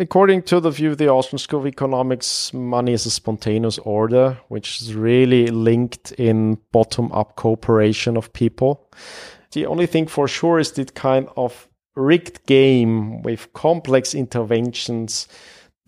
According to the view of the Austrian School of Economics, money is a spontaneous order, which is really linked in bottom up cooperation of people. The only thing for sure is that kind of rigged game with complex interventions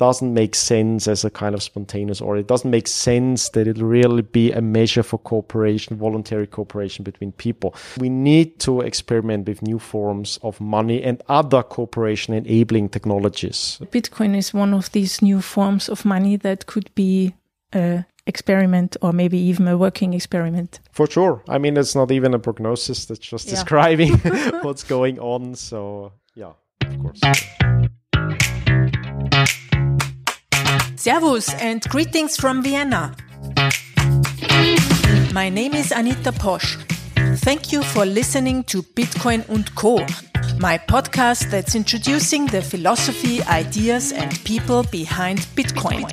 doesn't make sense as a kind of spontaneous or it doesn't make sense that it'll really be a measure for cooperation, voluntary cooperation between people. We need to experiment with new forms of money and other cooperation enabling technologies. Bitcoin is one of these new forms of money that could be a experiment or maybe even a working experiment. For sure. I mean, it's not even a prognosis, that's just yeah. describing what's going on. So, yeah, of course. Servus and greetings from Vienna. My name is Anita Posch. Thank you for listening to Bitcoin und Co., my podcast that's introducing the philosophy, ideas, and people behind Bitcoin.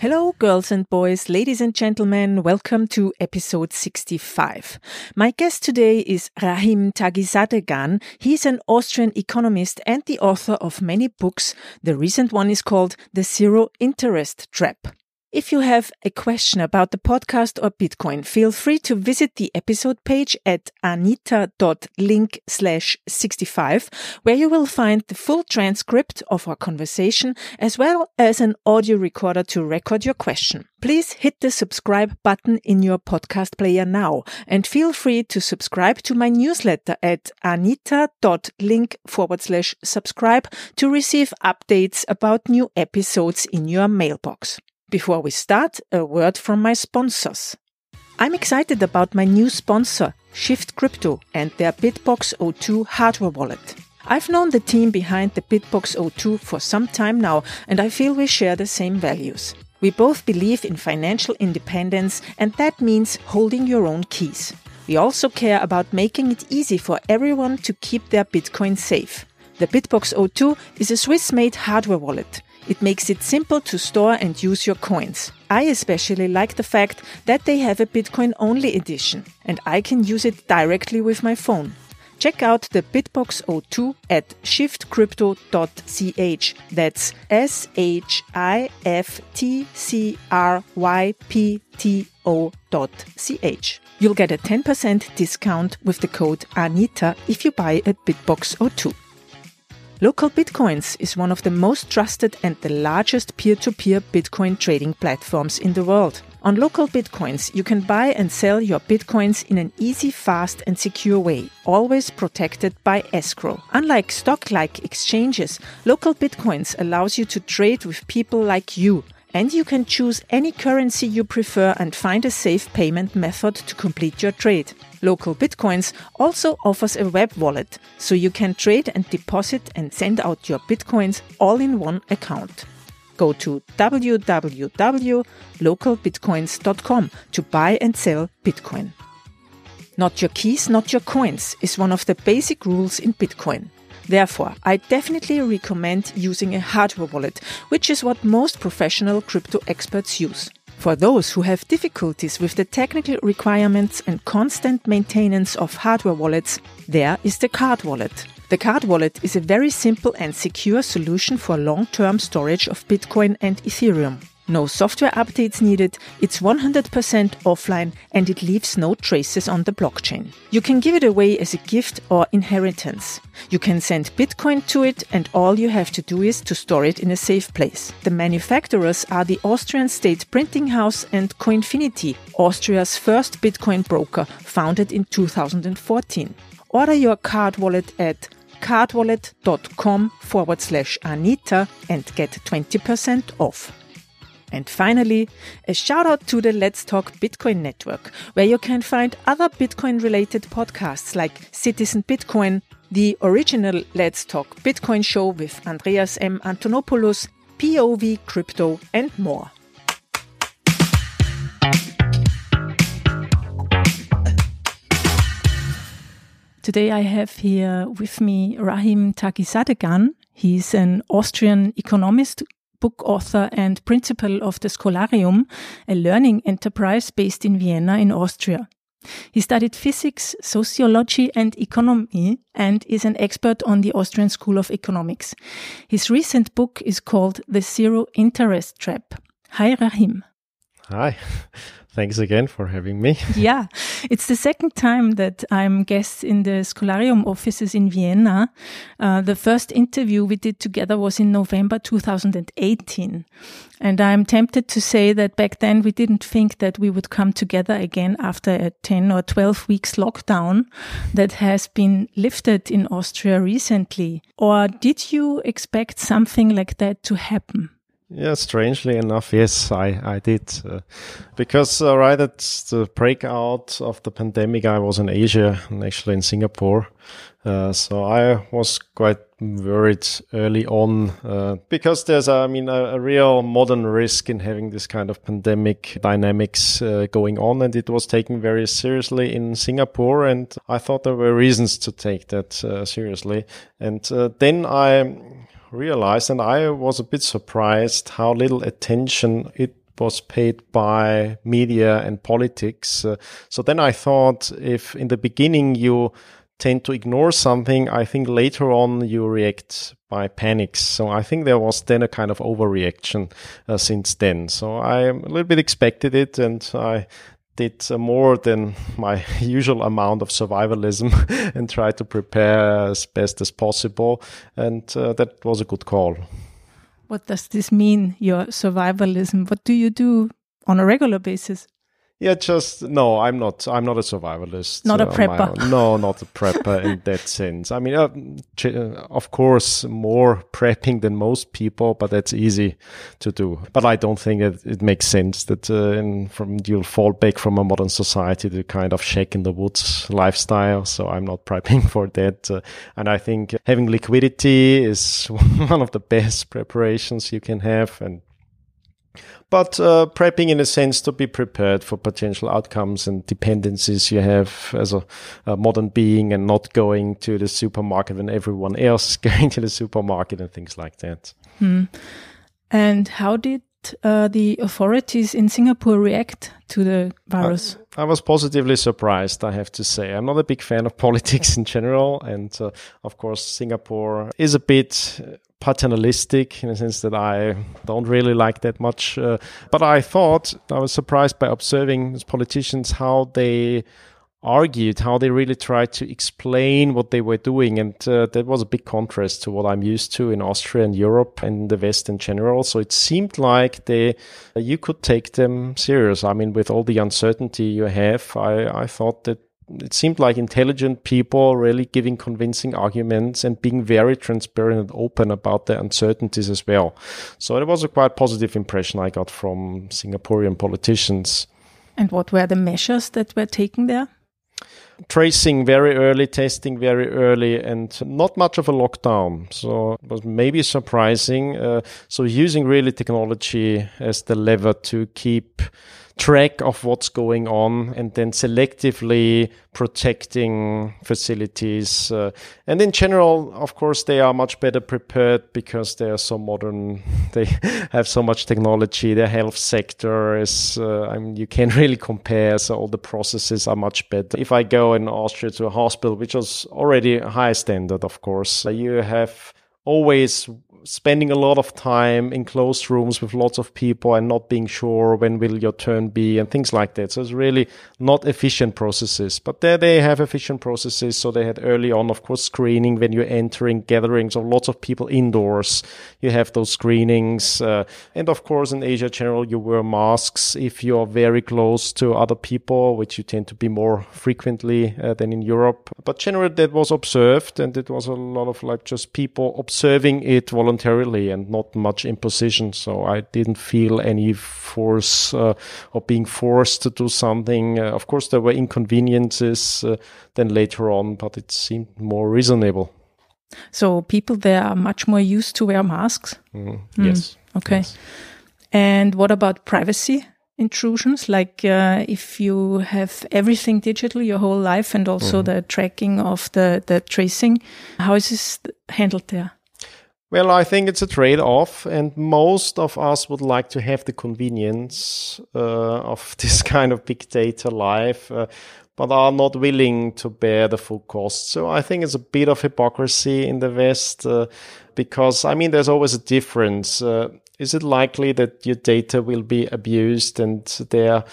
Hello, girls and boys, ladies and gentlemen. Welcome to episode 65. My guest today is Rahim Taghizadegan. He's an Austrian economist and the author of many books. The recent one is called The Zero Interest Trap. If you have a question about the podcast or Bitcoin, feel free to visit the episode page at anita.link slash 65, where you will find the full transcript of our conversation as well as an audio recorder to record your question. Please hit the subscribe button in your podcast player now and feel free to subscribe to my newsletter at anita.link forward slash subscribe to receive updates about new episodes in your mailbox. Before we start, a word from my sponsors. I'm excited about my new sponsor, Shift Crypto, and their BitBox02 hardware wallet. I've known the team behind the BitBox02 for some time now, and I feel we share the same values. We both believe in financial independence, and that means holding your own keys. We also care about making it easy for everyone to keep their Bitcoin safe. The BitBox02 is a Swiss made hardware wallet. It makes it simple to store and use your coins. I especially like the fact that they have a Bitcoin only edition and I can use it directly with my phone. Check out the BitBox02 at shiftcrypto.ch. That's S H I F T C R Y P T O dot ch. You'll get a 10% discount with the code ANITA if you buy a BitBox02. Local Bitcoins is one of the most trusted and the largest peer to peer Bitcoin trading platforms in the world. On Local Bitcoins, you can buy and sell your Bitcoins in an easy, fast, and secure way, always protected by escrow. Unlike stock like exchanges, Local Bitcoins allows you to trade with people like you and you can choose any currency you prefer and find a safe payment method to complete your trade. Local Bitcoins also offers a web wallet, so you can trade and deposit and send out your Bitcoins all in one account. Go to www.localbitcoins.com to buy and sell Bitcoin. Not your keys, not your coins is one of the basic rules in Bitcoin. Therefore, I definitely recommend using a hardware wallet, which is what most professional crypto experts use. For those who have difficulties with the technical requirements and constant maintenance of hardware wallets, there is the card wallet. The card wallet is a very simple and secure solution for long-term storage of Bitcoin and Ethereum. No software updates needed, it's 100% offline and it leaves no traces on the blockchain. You can give it away as a gift or inheritance. You can send Bitcoin to it and all you have to do is to store it in a safe place. The manufacturers are the Austrian State Printing House and Coinfinity, Austria's first Bitcoin broker, founded in 2014. Order your card wallet at cardwallet.com forward slash Anita and get 20% off. And finally, a shout out to the Let's Talk Bitcoin network, where you can find other Bitcoin related podcasts like Citizen Bitcoin, the original Let's Talk Bitcoin show with Andreas M. Antonopoulos, POV Crypto, and more. Today I have here with me Rahim Taghizadegan. He's an Austrian economist book author and principal of the Scholarium, a learning enterprise based in Vienna in Austria. He studied physics, sociology, and economy and is an expert on the Austrian School of Economics. His recent book is called The Zero Interest Trap. Hi, Rahim. Hi. Thanks again for having me. yeah, it's the second time that I'm guest in the Scholarium offices in Vienna. Uh, the first interview we did together was in November 2018. And I'm tempted to say that back then we didn't think that we would come together again after a 10 or 12 weeks lockdown that has been lifted in Austria recently. Or did you expect something like that to happen? Yeah, strangely enough, yes, I, I did. Uh, because uh, right at the breakout of the pandemic, I was in Asia and actually in Singapore. Uh, so I was quite worried early on uh, because there's, I mean, a, a, real modern risk in having this kind of pandemic dynamics uh, going on, and it was taken very seriously in Singapore. And I thought there were reasons to take that uh, seriously. And then I realized, and I was a bit surprised how little attention it was paid by media and politics. Uh, so then I thought if in the beginning you tend to ignore something, I think later on you react by panics. So I think there was then a kind of overreaction uh, since then. So I a little bit expected it and I did uh, more than my usual amount of survivalism and tried to prepare as best as possible. And uh, that was a good call. What does this mean, your survivalism? What do you do on a regular basis? Yeah, just no. I'm not. I'm not a survivalist. Not a uh, prepper. No, not a prepper in that sense. I mean, uh, uh, of course, more prepping than most people, but that's easy to do. But I don't think it, it makes sense that uh, in, from you'll fall back from a modern society to kind of shack in the woods lifestyle. So I'm not prepping for that. Uh, and I think having liquidity is one of the best preparations you can have, and but uh, prepping in a sense to be prepared for potential outcomes and dependencies you have as a, a, modern being and not going to the supermarket when everyone else is going to the supermarket and things like that. Hmm. And how did uh, the authorities in Singapore react to the virus? I, I, was positively surprised, I have to say. I'm not a big fan of politics in general. And uh, of course, Singapore is a bit paternalistic in the sense that I don't really like that much. Uh, but I thought I was surprised by observing politicians how they argued, how they really tried to explain what they were doing. And uh, that was a big contrast to what I'm used to in Austria and Europe and the West in general. So it seemed like they, you could take them serious. I mean, with all the uncertainty you have, I, I thought that it seemed like intelligent people really giving convincing arguments and being very transparent and open about their uncertainties as well. So it was a quite positive impression I got from Singaporean politicians. And what were the measures that were taken there? Tracing very early, testing very early, and not much of a lockdown. So it was maybe surprising. Uh, so using really technology as the lever to keep track of what's going on and then selectively protecting facilities. Uh, and in general, of course, they are much better prepared because they are so modern. They have so much technology. Their health sector is, uh, I mean, you can't really compare. So all the processes are much better. If I go in Austria to a hospital, which is already high standard, of course, you have always spending a lot of time in closed rooms with lots of people and not being sure when will your turn be and things like that. So it's really not efficient processes. But there they have efficient processes. So they had early on, of course, screening when you're entering gatherings of lots of people indoors. You have those screenings. Uh, and of course, in Asia general, you wear masks if you're very close to other people, which you tend to be more frequently uh, than in Europe. But generally that was observed and it was a lot of like just people observing it voluntarily voluntarily and not much imposition. So I didn't feel any force uh, or being forced to do something. Uh, of course, there were inconveniences uh, then later on, but it seemed more reasonable. So people there are much more used to wear masks. Mm, mm. Yes. Okay. Yes. And what about privacy? intrusions like uh, if you have everything digital your whole life and also mm -hmm. the tracking of the the tracing how is this handled there well, I think it's a trade off, and most of us would like to have the convenience uh, of this kind of big data life. Uh, but are not willing to bear the full cost. So I think it's a bit of hypocrisy in the West uh, because, I mean, there's always a difference. Uh, is it likely that your data will be abused and there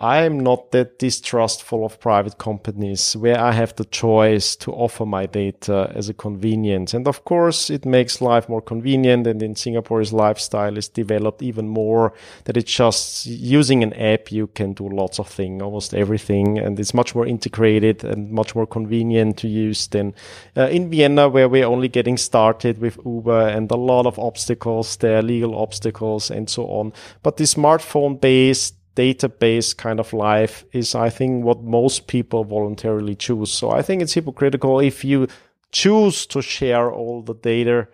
I'm not that distrustful of private companies where I have the choice to offer my data as a convenience. And of course, it makes life more convenient. And in Singapore's lifestyle is developed even more that it's just using an app, you can do lots of things, almost everything. And it's much more integrated and much more convenient to use than uh, in Vienna, where we're only getting started with Uber and a lot of obstacles there, legal obstacles and so on. But the smartphone based database kind of life is, I think, what most people voluntarily choose. So I think it's hypocritical if you choose to share all the data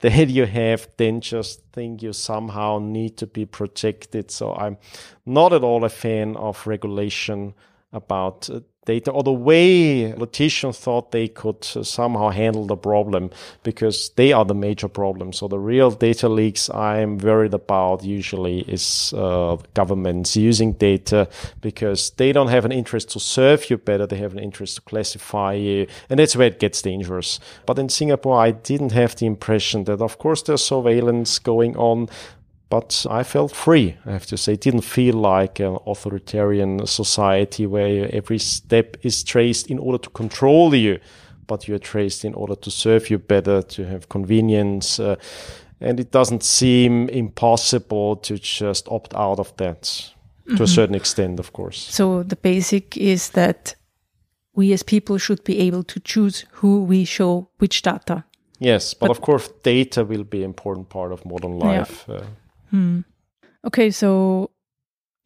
that you have, then just think you somehow need to be protected. So I'm not at all a fan of regulation about uh, data or the way politicians thought they could uh, somehow handle the problem because they are the major problem. So the real data leaks I'm worried about usually is uh, governments using data because they don't have an interest to serve you better. They have an interest to classify you. And that's where it gets dangerous. But in Singapore, I didn't have the impression that of course there's surveillance going on, but I felt free. I have to say, it didn't feel like an authoritarian society where every step is traced in order to control you, but you're traced in order to serve you better, to have convenience. Uh, and it doesn't seem impossible to just opt out of that mm-hmm. to a mm-hmm. certain extent, of course. So the basic is that we as people should be able to choose who we show which data. Yes, but, but of course, data will be an important part of modern life. Yeah. Uh, Hmm. Okay, so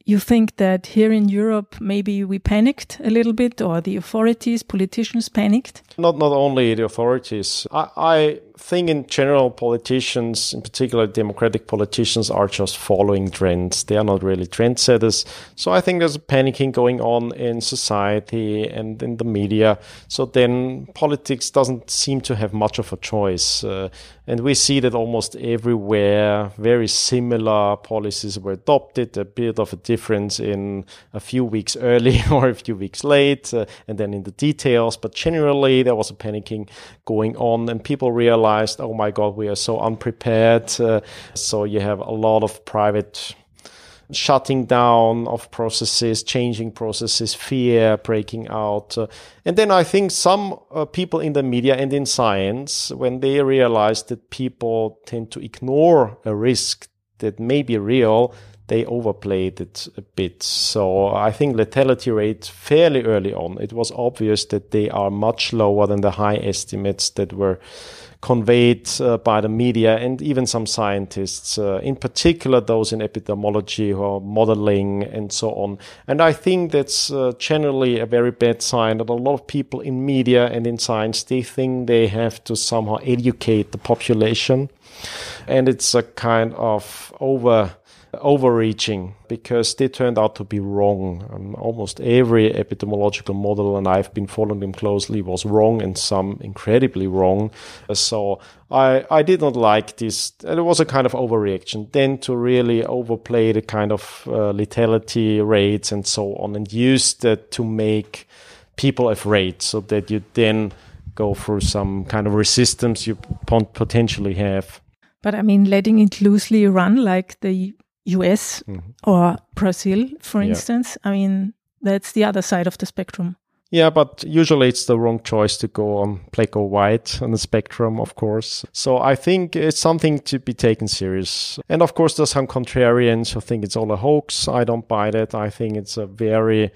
you think that here in Europe maybe we panicked a little bit, or the authorities, politicians panicked? Not not only the authorities. I, I think in general politicians, in particular democratic politicians, are just following trends. They are not really trendsetters. So I think there's a panicking going on in society and in the media. So then politics doesn't seem to have much of a choice. Uh, and we see that almost everywhere, very similar policies were adopted, a bit of a difference in a few weeks early or a few weeks late, uh, and then in the details. But generally, there was a panicking going on, and people realized realized, oh my God, we are so unprepared. Uh, so you have a lot of private shutting down of processes, changing processes, fear breaking out. Uh, and then I think some uh, people in the media and in science, when they realize that people tend to ignore a risk that may be real, they overplayed it a bit. So I think lethality rate fairly early on, it was obvious that they are much lower than the high estimates that were conveyed uh, by the media and even some scientists, uh, in particular those in epidemiology who are modeling and so on. And I think that's uh, generally a very bad sign that a lot of people in media and in science, they think they have to somehow educate the population. And it's a kind of over overreaching because they turned out to be wrong. Um, almost every epidemiological model, and I've been following them closely, was wrong and some incredibly wrong. So I, I did not like this. It was a kind of overreaction. Then to really overplay the kind of uh, lethality rates and so on and use that to make people afraid so that you then go through some kind of resistance you potentially have. But I mean, letting it loosely run like the US mm-hmm. or Brazil, for yeah. instance. I mean, that's the other side of the spectrum. Yeah, but usually it's the wrong choice to go on black or white on the spectrum, of course. So I think it's something to be taken serious. And of course, there's some contrarians who think it's all a hoax. I don't buy that. I think it's a very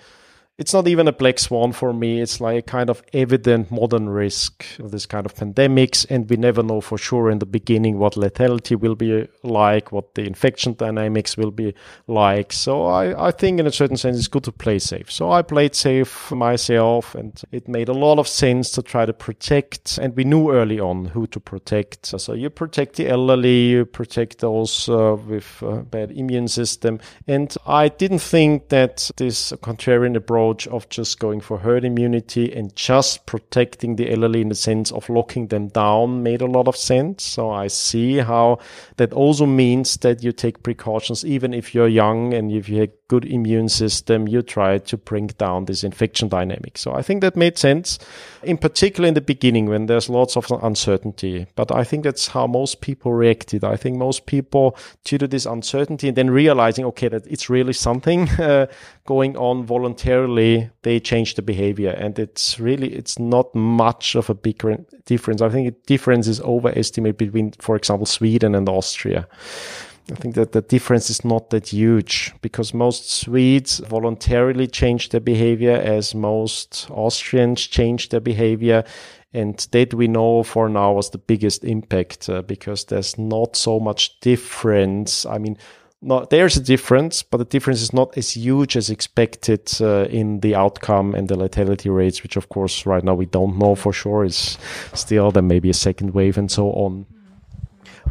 it's not even a black swan for me. It's like a kind of evident modern risk of this kind of pandemics. And we never know for sure in the beginning what lethality will be like, what the infection dynamics will be like. So I, I think in a certain sense it's good to play safe. So I played safe myself and it made a lot of sense to try to protect. And we knew early on who to protect. So you protect the elderly, you protect those uh, with bad immune system. And I didn't think that this contrarian approach approach of just going for herd immunity and just protecting the elderly in the sense of locking them down made a lot of sense. So I see how that also means that you take precautions, even if you're young and if you have a good immune system, you try to bring down this infection dynamic. So I think that made sense, in particular in the beginning when there's lots of uncertainty. But I think that's how most people reacted. I think most people, due to this uncertainty and then realizing, okay, that it's really something uh, going on voluntarily, they change the behavior. And it's really, it's not much of a big difference. I think the difference is overestimated between, for example, Sweden and Austria. I think that the difference is not that huge because most Swedes voluntarily change their behavior as most Austrians change their behavior. And that we know for now was the biggest impact uh, because there's not so much difference. I mean, not, there's a difference, but the difference is not as huge as expected uh, in the outcome and the lethality rates, which of course right now we don't know for sure. Is still there may be a second wave and so on.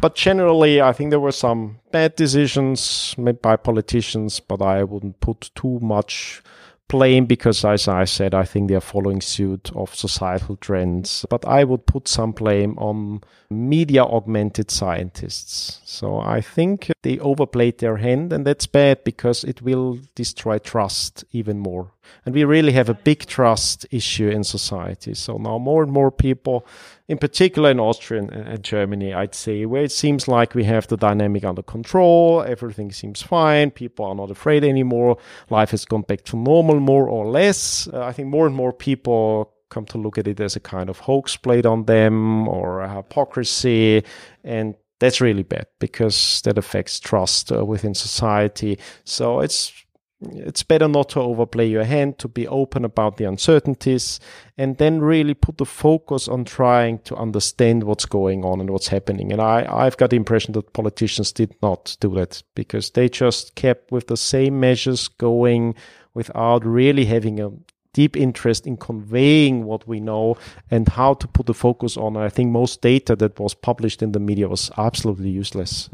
But generally, I think there were some bad decisions made by politicians, but I wouldn't put too much blame because, as I said, I think they're following suit of societal trends. But I would put some blame on media augmented scientists. So I think they overplayed their hand, and that's bad because it will destroy trust even more. And we really have a big trust issue in society. So now more and more people, in particular in Austria and Germany, I'd say, where it seems like we have the dynamic under control, everything seems fine, people are not afraid anymore, life has gone back to normal more or less. Uh, I think more and more people come to look at it as a kind of hoax played on them or hypocrisy. And that's really bad because that affects trust uh, within society. So it's it's better not to overplay your hand, to be open about the uncertainties, and then really put the focus on trying to understand what's going on and what's happening. And I, I've got the impression that politicians did not do that because they just kept with the same measures going without really having a deep interest in conveying what we know and how to put the focus on. I think most data that was published in the media was absolutely useless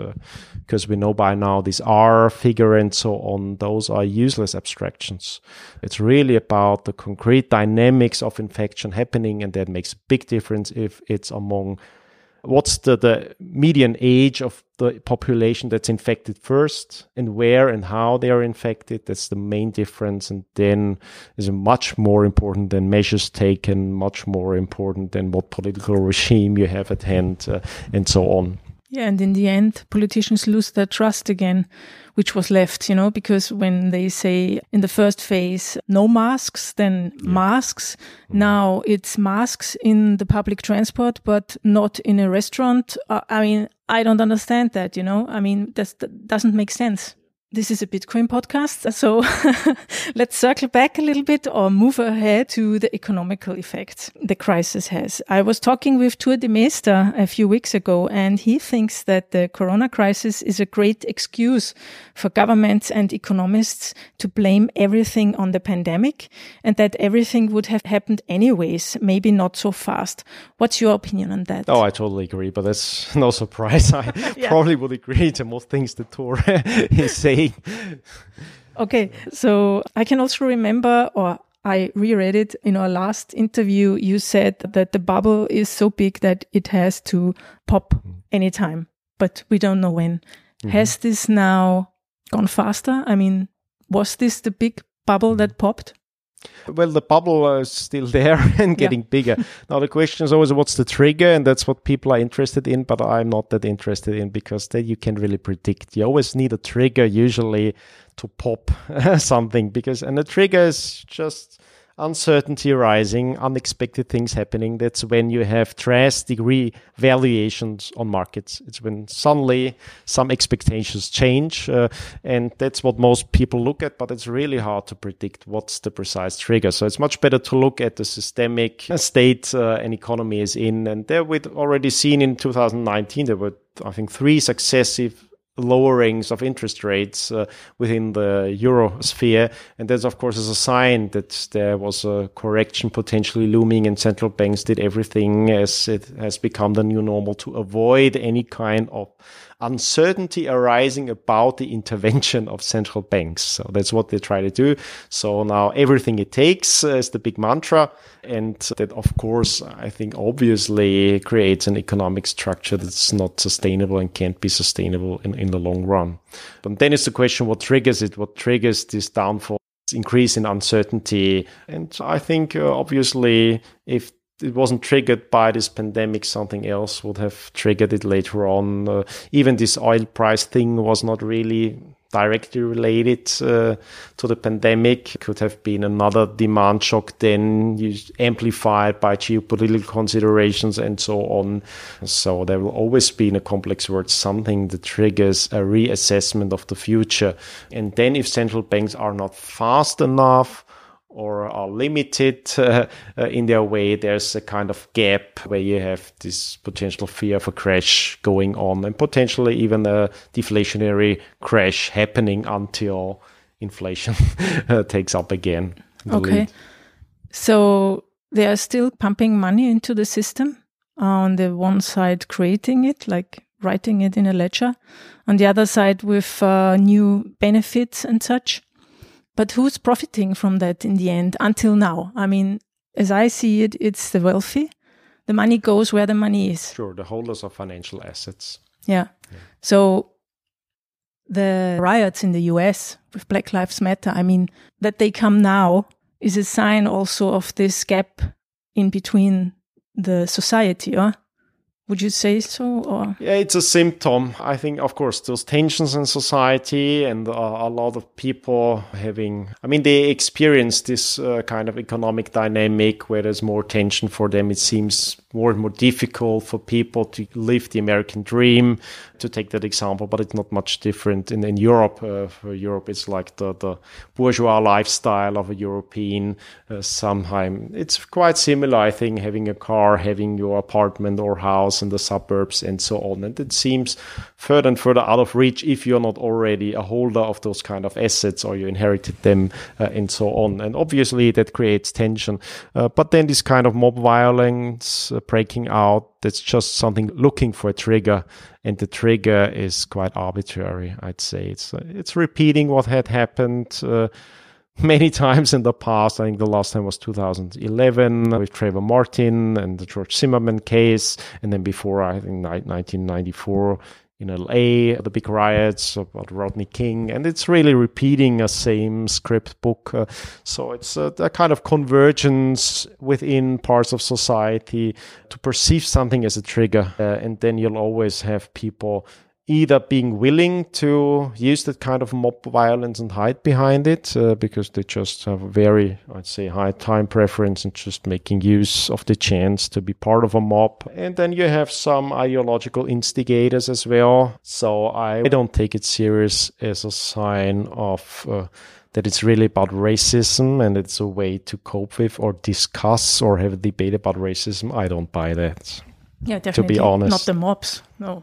because uh, we know by now this R figure and so on, those are useless abstractions. It's really about the concrete dynamics of infection happening, and that makes a big difference if it's among what's the, the median age of the population that's infected first and where and how they are infected. That's the main difference. And then is much more important than measures taken, much more important than what political regime you have at hand uh, and so on. Yeah, and in the end, politicians lose their trust again, which was left, you know, because when they say in the first phase, no masks, then yeah. masks. Mm. Now it's masks in the public transport, but not in a restaurant. Uh, I mean, I don't understand that, you know, I mean, that doesn't make sense. This is a Bitcoin podcast, so let's circle back a little bit or move ahead to the economical effects the crisis has. I was talking with Tuur Demeester a few weeks ago, and he thinks that the corona crisis is a great excuse for governments and economists to blame everything on the pandemic and that everything would have happened anyways, maybe not so fast. What's your opinion on that? Oh, I totally agree, but that's no surprise. I yeah. probably would agree to most things the Tuur is saying okay, so I can also remember, or I reread it in our last interview. You said that the bubble is so big that it has to pop mm-hmm. anytime, but we don't know when. Mm-hmm. Has this now gone faster? I mean, was this the big bubble that popped? Well, the bubble is still there and getting yeah. bigger. now, the question is always what's the trigger, and that's what people are interested in, but I'm not that interested in because that you can really predict. You always need a trigger usually to pop something because, and the trigger is just uncertainty rising, unexpected things happening. That's when you have drastic revaluations on markets. It's when suddenly some expectations change, uh, and that's what most people look at. But it's really hard to predict what's the precise trigger. So it's much better to look at the systemic state uh, an economy is in, and there we've already seen in 2019 there were I think three successive lowerings of interest rates uh, within the euro sphere. And that's, of course, is a sign that there was a correction potentially looming and central banks did everything as it has become the new normal to avoid any kind of uncertainty arising about the intervention of central banks. So that's what they try to do. So now everything it takes is the big mantra. And that, of course, I think obviously creates an economic structure that's not sustainable and can't be sustainable in, in the long run. But then it's the question what triggers it? What triggers this downfall? Increase in uncertainty. And I think uh, obviously if it wasn't triggered by this pandemic, something else would have triggered it later on. Uh, even this oil price thing was not really directly related uh, to the pandemic. Could have been another demand shock then amplified by geopolitical considerations and so on. So there will always be in a complex world something that triggers a reassessment of the future. And then if central banks are not fast enough, or are limited uh, uh, in their way, there's a kind of gap where you have this potential fear of a crash going on and potentially even a deflationary crash happening until inflation uh, takes up again. Okay. Lead. So they are still pumping money into the system. On the one side, creating it, like writing it in a ledger. On the other side, with uh, new benefits and such. But who's profiting from that in the end until now? I mean, as I see it, it's the wealthy. The money goes where the money is. Sure, the holders of financial assets. Yeah. yeah. So the riots in the US with Black Lives Matter, I mean, that they come now is a sign also of this gap in between the society, or would you say so? Or? Yeah, it's a symptom. I think, of course, those tensions in society and uh, a lot of people having, I mean, they experience this uh, kind of economic dynamic where there's more tension for them. It seems more and more difficult for people to live the American dream, to take that example, but it's not much different in, in Europe. Uh, for Europe, it's like the, the bourgeois lifestyle of a European. Uh, it's quite similar, I think, having a car, having your apartment or house in the suburbs, and so on. And it seems further and further out of reach if you're not already a holder of those kind of assets or you inherited them, uh, and so on. And obviously, that creates tension. Uh, but then this kind of mob violence uh, breaking out, that's just something looking for a trigger and the trigger is quite arbitrary. I'd say it's it's repeating what had happened uh, many times in the past. I think the last time was 2011 with Trayvon Martin and the George Zimmerman case, and then before I think 1994 in LA, the big riots about Rodney King, and it's really repeating a same script book. Uh, so it's a, a, kind of convergence within parts of society to perceive something as a trigger, uh, and then you'll always have people either being willing to use that kind of mob violence and hide behind it uh, because they just have a very, I'd say, high time preference and just making use of the chance to be part of a mob. And then you have some ideological instigators as well. So I don't take it serious as a sign of. Uh, that it's really about racism and it's a way to cope with or discuss or have a debate about racism. I don't buy that. Yeah, definitely. To be honest, not the mobs. No.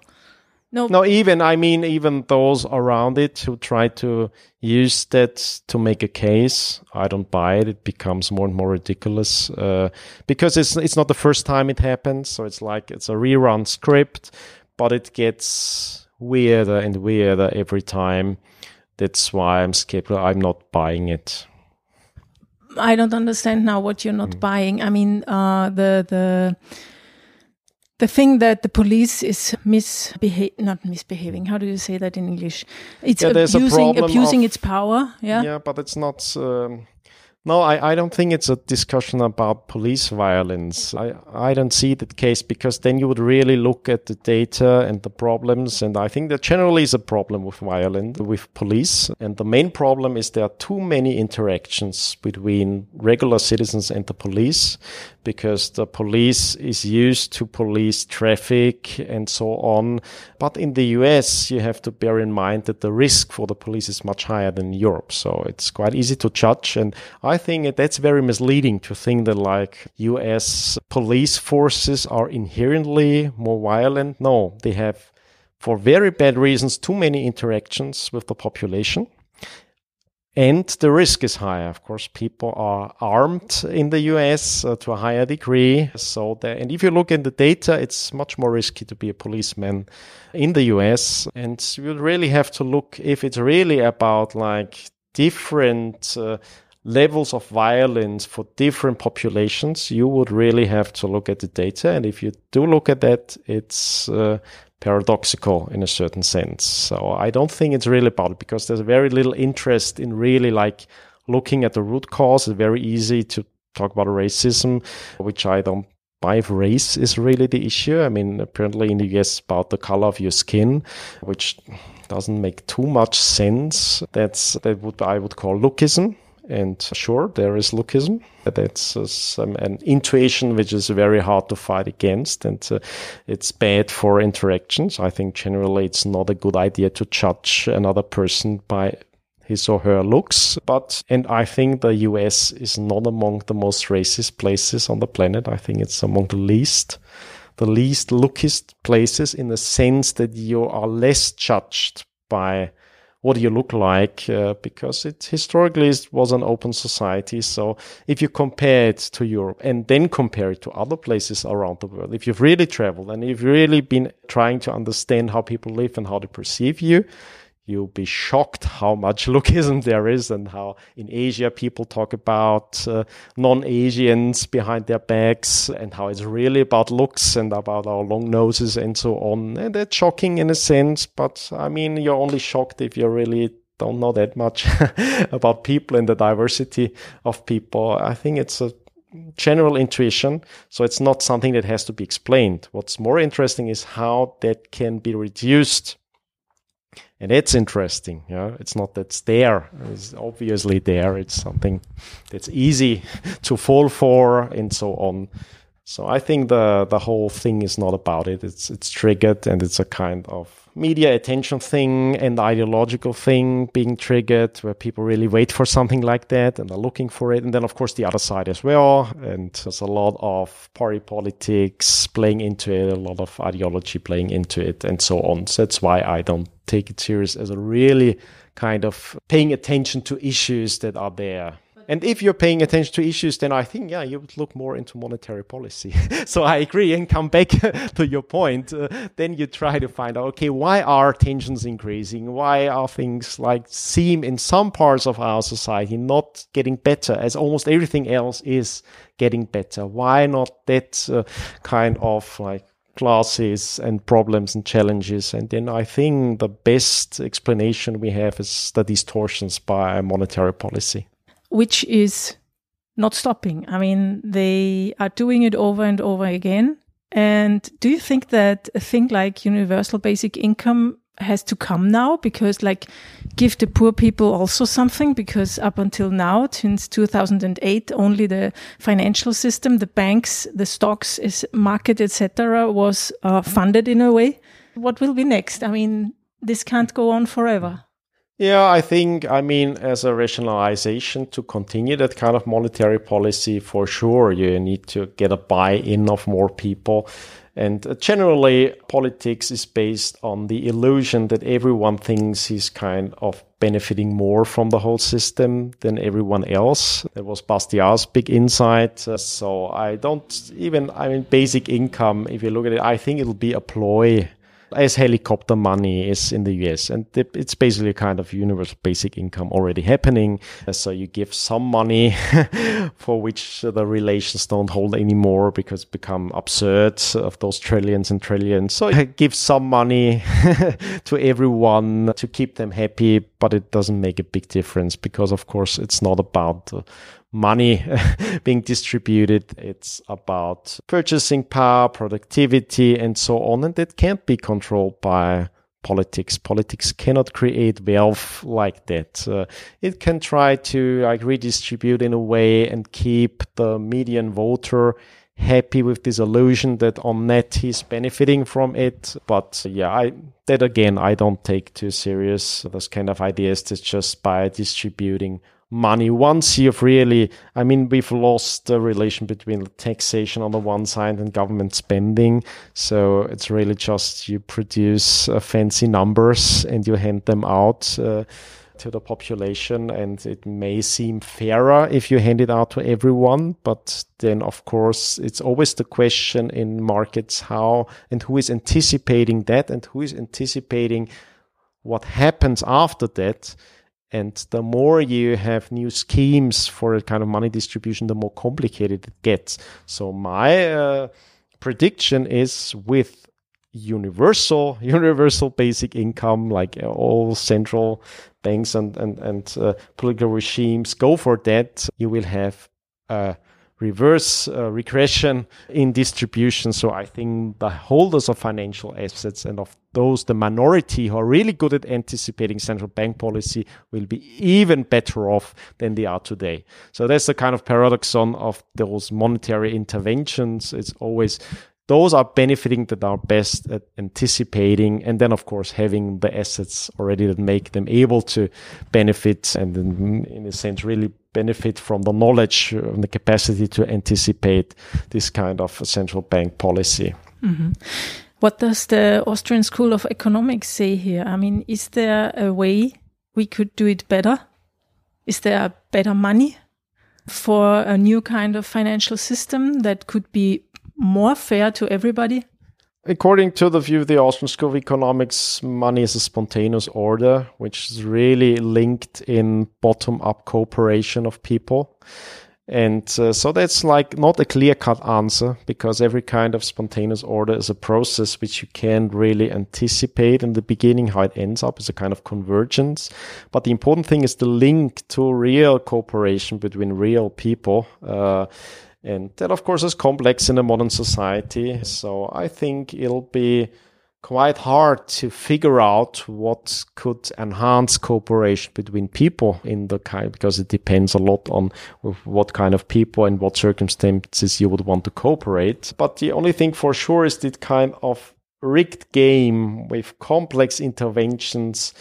No, no. Even I mean, even those around it who try to use that to make a case, I don't buy it. It becomes more and more ridiculous uh, because it's it's not the first time it happens. So it's like it's a rerun script, but it gets weirder and weirder every time. That's why I'm skeptical. I'm not buying it. I don't understand now what you're not mm. buying. I mean, uh, the the the thing that the police is misbehaving, not misbehaving. How do you say that in English? It's yeah, abusing, abusing of, its power. Yeah. Yeah, but it's not. Um, no, I, I don't think it's a discussion about police violence. I, I don't see that case because then you would really look at the data and the problems. And I think there generally is a problem with violence, with police. And the main problem is there are too many interactions between regular citizens and the police because the police is used to police traffic and so on. But in the US, you have to bear in mind that the risk for the police is much higher than Europe. So it's quite easy to judge. And I think that's very misleading to think that like US police forces are inherently more violent. No, they have for very bad reasons, too many interactions with the population. And the risk is higher. Of course, people are armed in the US uh, to a higher degree. So, and if you look in the data, it's much more risky to be a policeman in the US. And you really have to look if it's really about like different uh, levels of violence for different populations, you would really have to look at the data. And if you do look at that, it's uh, paradoxical in a certain sense. So I don't think it's really about it because there's very little interest in really like looking at the root cause. It's very easy to talk about racism, which I don't buy if race is really the issue. I mean, apparently in the US about the color of your skin, which doesn't make too much sense. That's that would I would call lookism. And sure, there is lookism. That's uh, some, an intuition which is very hard to fight against, and uh, it's bad for interactions. I think generally it's not a good idea to judge another person by his or her looks. But, and I think the US is not among the most racist places on the planet. I think it's among the least, the least lookist places in the sense that you are less judged by what do you look like uh, because it historically was an open society. So if you compare it to europe and then compare it to other places around the world if you've really traveled and you've really been trying to understand how people live and how they perceive you you'll be shocked how much lookism there is and how in Asia people talk about uh, non-Asians behind their backs and how it's really about looks and about our long noses and so on. And that's shocking in a sense, but I mean, you're only shocked if you really don't know that much about people and the diversity of people. I think it's a general intuition. So it's not something that has to be explained. What's more interesting is how that can be reduced and it's interesting. Yeah, it's not that's there. It's obviously there. It's something that's easy to fall for, and so on. So I think the the whole thing is not about it. It's it's triggered, and it's a kind of media attention thing and ideological thing being triggered where people really wait for something like that and are looking for it. And then, of course, the other side as well. And there's a lot of party politics playing into it, a lot of ideology playing into it, and so on. So that's why I don't take it serious as a really kind of paying attention to issues that are there. And if you're paying attention to issues, then I think, yeah, you would look more into monetary policy. so I agree and come back to your point. Uh, then you try to find out, okay, why are tensions increasing? Why are things like seem in some parts of our society not getting better as almost everything else is getting better? Why not that uh, kind of like classes and problems and challenges. And then I think the best explanation we have is the distortions by monetary policy which is not stopping. I mean, they are doing it over and over again. And do you think that a thing like universal basic income has to come now? Because like give the poor people also something? Because up until now since 2008 only the financial system the banks the stocks is market etc was uh, funded in a way. What will be next? I mean this can't go on forever yeah, I think, I mean, as a rationalization to continue that kind of monetary policy, for sure, you need to get a buy in of more people. And uh, generally, politics is based on the illusion that everyone thinks he's kind of benefiting more from the whole system than everyone else. That was Bastiat's big insight. Uh, so I don't even, I mean, basic income, if you look at it, I think it'll be a ploy as helicopter money is in the US. And it's basically a kind of universal basic income already happening. So you give some money for which the relations don't hold anymore because become absurd of those trillions and trillions. So give some money to everyone to keep them happy, but it doesn't make a big difference because of course it's not about money being distributed. It's about purchasing power, productivity, and so on. And that can't be controlled by politics. Politics cannot create wealth like that. Uh, it can try to like redistribute in a way and keep the median voter happy with this illusion that on net he's benefiting from it. But yeah, I that again I don't take too serious. Those kind of ideas that just by distributing money. Once you've really i mean we've lost the relation between taxation on the one side and government spending. So it's really just you produce uh, fancy numbers and you hand them out uh, to the population. And it may seem fairer if you hand it out to everyone but then of course it's always the question in markets how and who is anticipating that and who is anticipating what happens after that and the more you have new schemes for a kind of money distribution, the more complicated it gets. So my uh, prediction is with universal universal basic income like uh, all central banks and and, and uh, political regimes go for that you will have a reverse uh, regression in distribution. So I think the holders of financial assets and of those, the minority who are really good at anticipating central bank policy will be even better off than they are today. So that's the kind of paradoxon of those monetary interventions. It's always those are benefiting that are best at anticipating and then of course having the assets already that make them able to benefit and in, in a sense really benefit from the knowledge and the capacity to anticipate this kind of central bank policy. Mm-hmm. What does the Austrian School of Economics say here? I mean, is there a way we could do it better? Is there better money for a new kind of financial system that could be more fair to everybody? According to the view of the Austrian School of Economics, money is a spontaneous order, which is really linked in bottom up cooperation of people. And uh, so that's like not a clear cut answer because every kind of spontaneous order is a process which you can't really anticipate in the beginning how it ends up as a kind of convergence. But the important thing is the link to real cooperation between real people. Uh, and that, of course, is complex in a modern society. So I think it'll be quite hard to figure out what could enhance cooperation between people in the kind because it depends a lot on what kind of people and what circumstances you would want to cooperate. But the only thing for sure is that kind of rigged game with complex interventions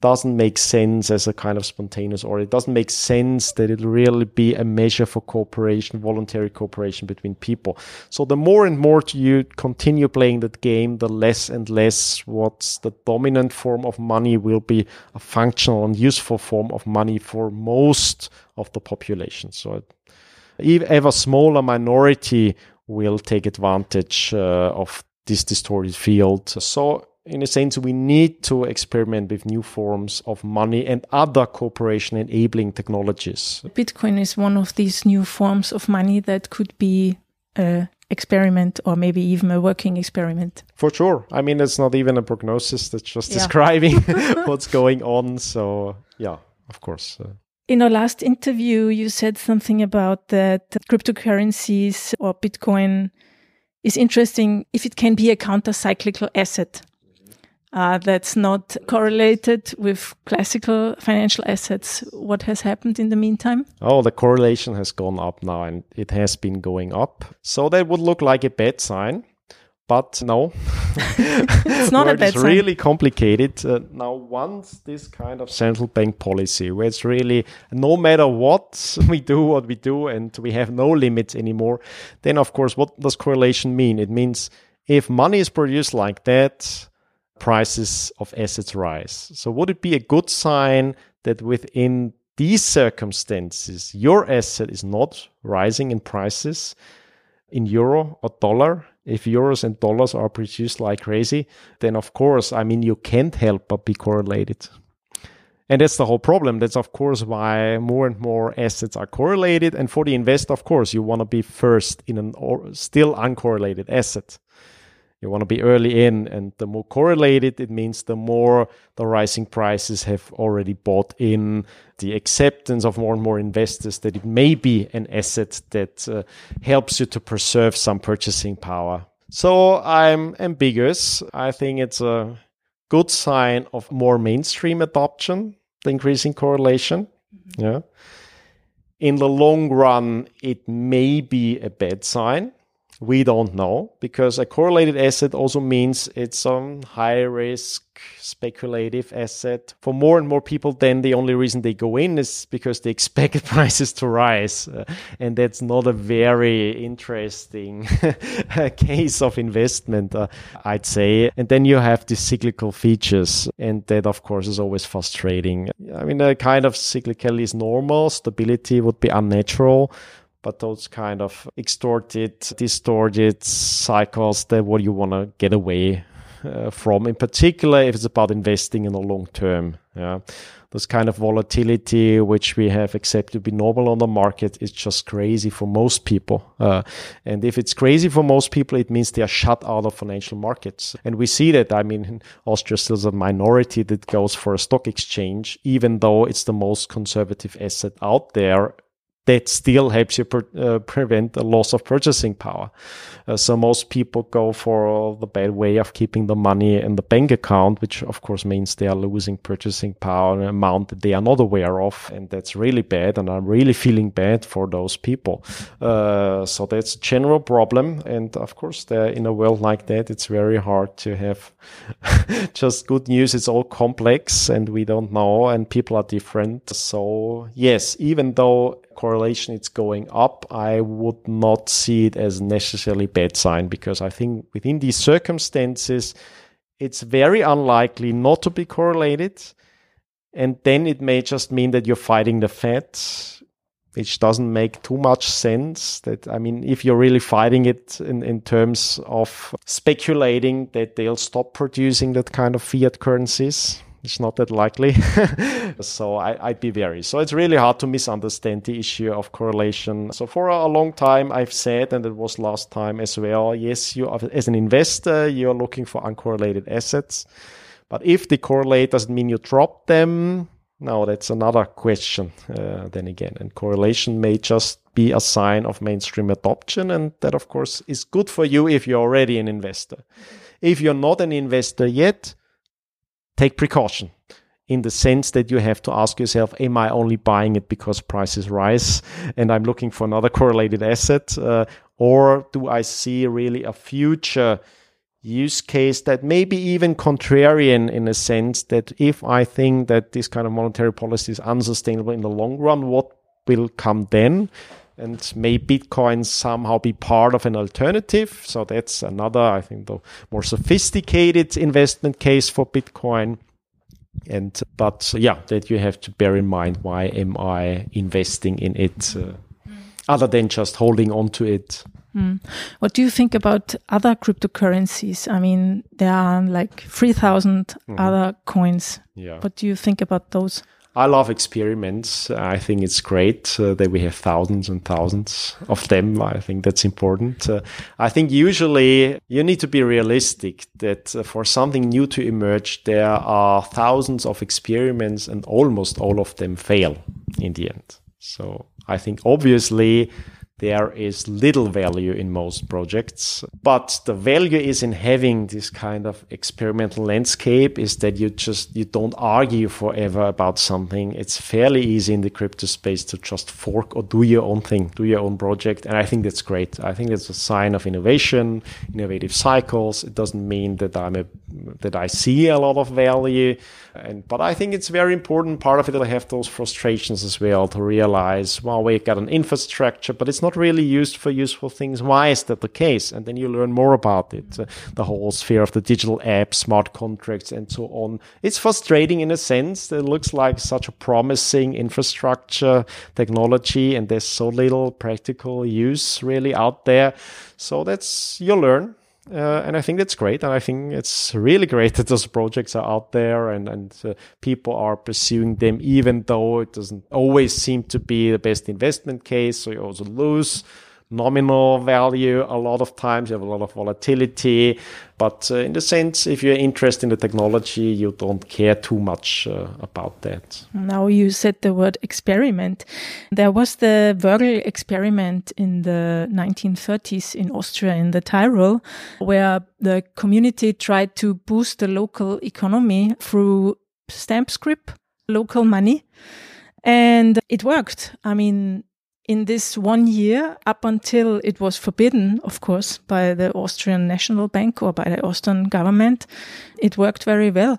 doesn't make sense as a kind of spontaneous or it doesn't make sense that it'll really be a measure for cooperation, voluntary cooperation between people. So the more and more you continue playing that game, the less and less what's the dominant form of money will be a functional and useful form of money for most of the population. So if ever smaller minority will take advantage uh, of this distorted field. So in a sense, we need to experiment with new forms of money and other cooperation enabling technologies. Bitcoin is one of these new forms of money that could be a experiment or maybe even a working experiment. For sure. I mean, it's not even a prognosis, that's just yeah. describing what's going on. So, yeah, of course. Uh, in our last interview, you said something about that cryptocurrencies or Bitcoin is interesting if it can be a counter cyclical asset uh, that's not correlated with classical financial assets. What has happened in the meantime? Oh, the correlation has gone up now and it has been going up. So that would look like a bad sign. But no, it's not a bad sign. It's really complicated. Uh, now, once this kind of central bank policy, where it's really no matter what we do, what we do, and we have no limits anymore, then of course, what does correlation mean? It means if money is produced like that, prices of assets rise. So, would it be a good sign that within these circumstances, your asset is not rising in prices in euro or dollar? If euros and dollars are produced like crazy, then of course, I mean, you can't help but be correlated. And that's the whole problem. That's, of course, why more and more assets are correlated. And for the investor, of course, you want to be first in an or still uncorrelated asset. You want to be early in, and the more correlated it means, the more the rising prices have already bought in the acceptance of more and more investors that it may be an asset that uh, helps you to preserve some purchasing power. So I'm ambiguous. I think it's a good sign of more mainstream adoption, the increasing correlation. Mm-hmm. Yeah. In the long run, it may be a bad sign We don't know because a correlated asset also means it's a high risk speculative asset. For more and more people, then the only reason they go in is because they expect prices to rise. Uh, and that's not a very interesting case of investment, uh, I'd say. And then you have the cyclical features. And that, of course, is always frustrating. I mean, a kind of cyclicality is normal, stability would be unnatural but those kind of extorted, distorted cycles, that what you want to get away uh, from, in particular if it's about investing in the long term. Yeah. This kind of volatility, which we have accepted to be normal on the market, is just crazy for most people. Uh, and if it's crazy for most people, it means they are shut out of financial markets. And we see that. I mean, Austria still is a minority that goes for a stock exchange, even though it's the most conservative asset out there that still helps you pre- uh, prevent the loss of purchasing power. Uh, so most people go for the bad way of keeping the money in the bank account, which of course means they are losing purchasing power, an amount that they are not aware of, and that's really bad. And I'm really feeling bad for those people. Uh, so that's a general problem, and of course, in a world like that, it's very hard to have just good news. It's all complex, and we don't know, and people are different. So yes, even though correlation is going up, I would not see it as necessarily bad sign because I think within these circumstances, it's very unlikely not to be correlated. And then it may just mean that you're fighting the Fed, which doesn't make too much sense. That I mean, if you're really fighting it in, in terms of speculating that they'll stop producing that kind of fiat currencies, it's not that likely. so I, would be very. So it's really hard to misunderstand the issue of correlation. So for a long time, I've said, and it was last time as well, yes, you as an investor, you're looking for uncorrelated assets. But if they correlate, doesn't mean you drop them. No, that's another question. Uh, then again, and correlation may just be a sign of mainstream adoption, and that of course is good for you if you're already an investor. If you're not an investor yet, take precaution in the sense that you have to ask yourself, am I only buying it because prices rise and I'm looking for another correlated asset? Uh, or do I see really a future use case that may be even contrarian in a sense that if I think that this kind of monetary policy is unsustainable in the long run, what will come then? And may Bitcoin somehow be part of an alternative? So that's another, I think, the more sophisticated investment case for Bitcoin. And but yeah, that you have to bear in mind. Why am I investing in it, uh, other than just holding on to it? Mm. What do you think about other cryptocurrencies? I mean, there are like 3,000 mm -hmm. other coins. Yeah. What do you think about those? I love experiments. I think it's great uh, that we have thousands and thousands of them. I think that's important. Uh, I think usually you need to be realistic that uh, for something new to emerge, there are thousands of experiments and almost all of them fail in the end. So I think obviously there is little value in most projects. But the value is in having this kind of experimental landscape is that you just, you don't argue forever about something. It's fairly easy in the crypto space to just fork or do your own thing, do your own project. And I think that's great. I think it's a sign of innovation, innovative cycles. It doesn't mean that I'm a, that I see a lot of value. And, but I think it's very important part of it. I have those frustrations as well to realize, well, we've got an infrastructure, but it's not really used for useful things. Why is that the case? And then you learn more about it. Uh, the whole sphere of the digital apps, smart contracts, and so on. It's frustrating in a sense. It looks like such a promising infrastructure technology, and there's so little practical use really out there. So that's you learn uh, and I think that's great. And I think it's really great that those projects are out there and, and uh, people are pursuing them, even though it doesn't always seem to be the best investment case. So you also lose nominal value. A lot of times you have a lot of volatility. But uh, in the sense, if you're interested in the technology, you don't care too much uh, about that. Now you said the word experiment. There was the Wörgl experiment in the 1930s in Austria, in the Tyrol, where the community tried to boost the local economy through stamp scrip, local money. And it worked. I mean, in this one year, up until it was forbidden, of course, by the Austrian National Bank or by the Austrian government, it worked very well.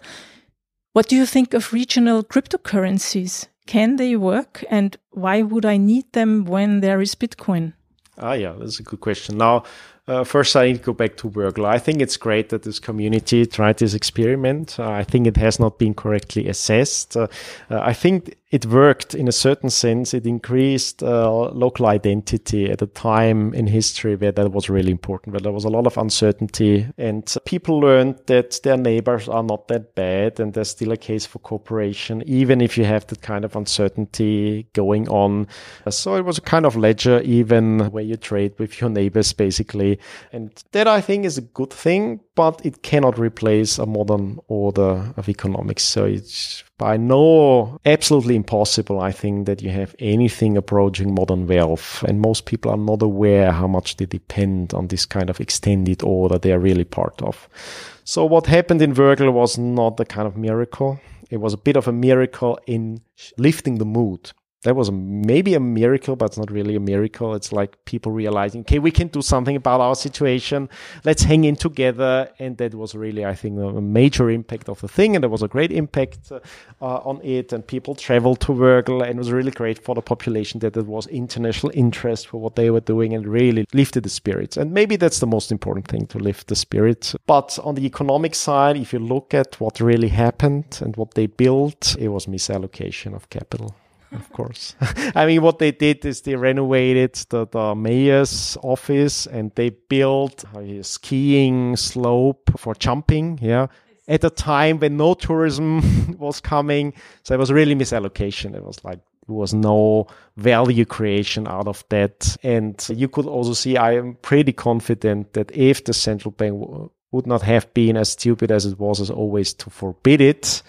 What do you think of regional cryptocurrencies? Can they work? And why would I need them when there is Bitcoin? Ah, yeah, that's a good question. Now, uh, first, I need to go back to Wörgl. I think it's great that this community tried this experiment. Uh, I think it has not been correctly assessed. Uh, uh I think it worked in a certain sense. It increased uh, local identity at a time in history where that was really important, where there was a lot of uncertainty and people learned that their neighbors are not that bad and there's still a case for cooperation, even if you have that kind of uncertainty going on. So it was a kind of ledger, even where you trade with your neighbors, basically. And that I think is a good thing, but it cannot replace a modern order of economics. So it's by no absolutely impossible, I think, that you have anything approaching modern wealth. And most people are not aware how much they depend on this kind of extended order they are really part of. So what happened in Wörgl was not a kind of miracle. It was a bit of a miracle in lifting the mood that was maybe a miracle, but it's not really a miracle. It's like people realizing, okay, we can do something about our situation. Let's hang in together. And that was really, I think, a major impact of the thing. And there was a great impact uh, on it. And people traveled to Wörgl, and it was really great for the population that there was international interest for what they were doing and really lifted the spirits. And maybe that's the most important thing to lift the spirits. But on the economic side, if you look at what really happened and what they built, it was misallocation of capital of course. I mean, what they did is they renovated the, the mayor's office and they built a skiing slope for jumping. Yeah. At a time when no tourism was coming. So it was really misallocation. It was like, there was no value creation out of that. And you could also see, I am pretty confident that if the central bank w- would not have been as stupid as it was as always to forbid it,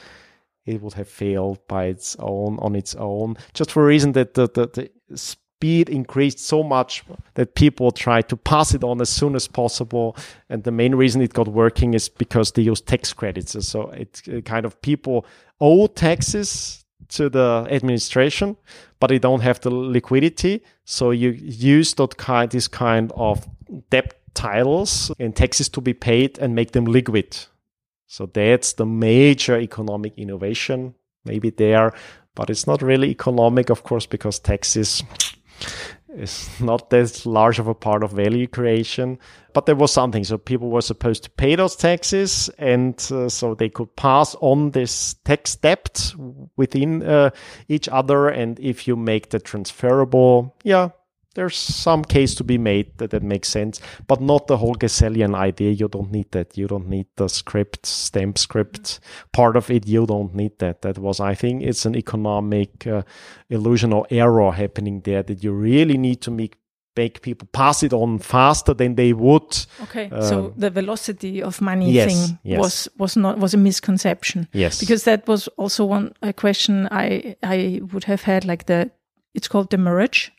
it would have failed by its own on its own, just for a reason that the, the, the speed increased so much that people tried to pass it on as soon as possible. And the main reason it got working is because they use tax credits. So it kind of people owe taxes to the administration, but they don't have the liquidity. So you use that kind, this kind of debt titles and taxes to be paid and make them liquid. So that's the major economic innovation, maybe there, but it's not really economic, of course, because taxes is not that large of a part of value creation. But there was something. So people were supposed to pay those taxes, and uh, so they could pass on this tax debt within uh, each other. And if you make that transferable, yeah, there's some case to be made that that makes sense, but not the whole Gesellian idea. You don't need that. You don't need the scrip, stamp scrip part of it. You don't need that. That was, I think, it's an economic uh, illusion or error happening there that you really need to make make people pass it on faster than they would. Okay, um, so the velocity of money yes, thing yes. was was not was a misconception. Yes, because that was also one a question I I would have had like the it's called demurrage